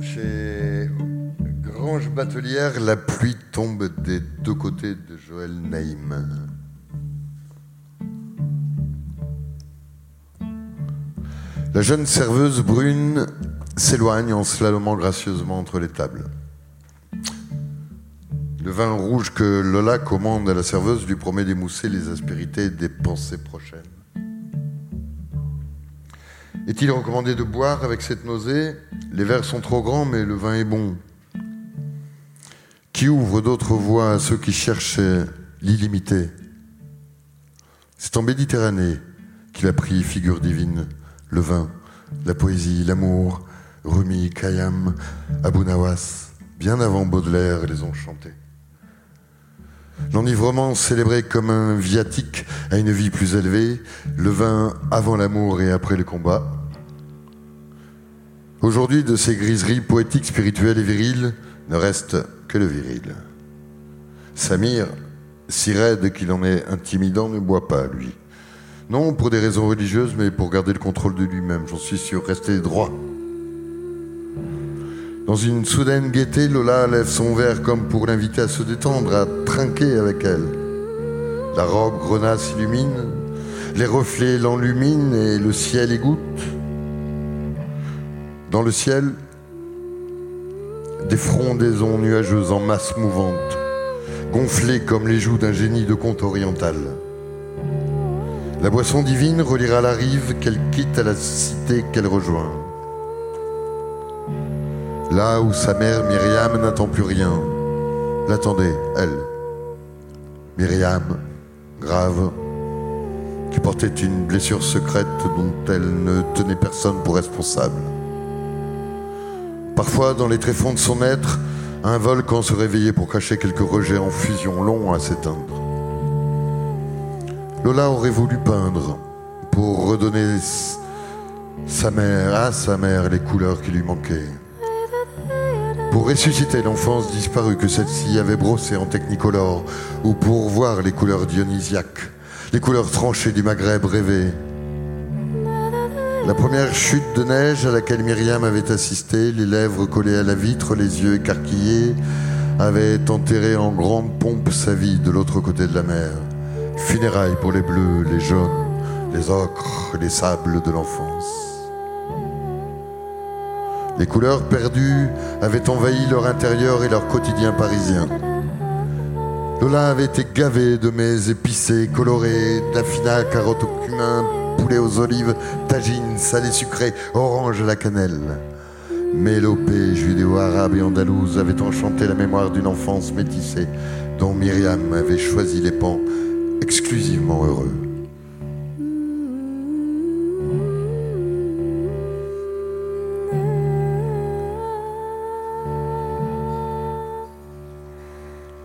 Chez Grange Batelière, la pluie tombe des deux côtés de Joël Naïm. La jeune serveuse brune s'éloigne en slalomant gracieusement entre les tables. Le vin rouge que Lola commande à la serveuse lui promet d'émousser les aspérités des pensées prochaines. Est-il recommandé de boire avec cette nausée? Les verres sont trop grands, mais le vin est bon. Qui ouvre d'autres voies à ceux qui cherchent l'illimité? C'est en Méditerranée qu'il a pris figure divine, le vin, la poésie, l'amour, Rumi, Khayyam, Abu Nawas, bien avant Baudelaire les ont chantés. L'enivrement célébré comme un viatique à une vie plus élevée, le vin avant l'amour et après le combat. Aujourd'hui, de ces griseries poétiques, spirituelles et viriles, ne reste que le viril. Samir, si raide qu'il en est intimidant, ne boit pas, lui. Non pour des raisons religieuses, mais pour garder le contrôle de lui-même, j'en suis sûr, rester droit. Dans une soudaine gaieté, Lola lève son verre comme pour l'inviter à se détendre, à trinquer avec elle. La robe grenade s'illumine, les reflets l'enluminent et le ciel égoutte. Dans le ciel, des frondaisons nuageuses en masse mouvante, gonflées comme les joues d'un génie de conte oriental. La boisson divine reliera la rive qu'elle quitte à la cité qu'elle rejoint. Là où sa mère Myriam n'attend plus rien, l'attendait, elle. Myriam, grave, qui portait une blessure secrète dont elle ne tenait personne pour responsable. Parfois, dans les tréfonds de son être, un volcan se réveillait pour cacher quelques rejets en fusion longs à s'éteindre. Lola aurait voulu peindre pour redonner sa mère à sa mère les couleurs qui lui manquaient pour ressusciter l'enfance disparue que celle-ci avait brossée en technicolore, ou pour voir les couleurs dionysiaques, les couleurs tranchées du Maghreb rêvé. La première chute de neige à laquelle Myriam avait assisté, les lèvres collées à la vitre, les yeux écarquillés, avait enterré en grande pompe sa vie de l'autre côté de la mer. Funérailles pour les bleus, les jaunes, les ocres, les sables de l'enfance. Les couleurs perdues avaient envahi leur intérieur et leur quotidien parisien. Lola avait été gavée de mets épicés, colorés, d'affinat, carottes au cumin, poulet aux olives, tagine, salé sucré, orange à la cannelle. Mélopée, judéo-arabe et andalouse avait enchanté la mémoire d'une enfance métissée dont Myriam avait choisi les pans exclusivement heureux.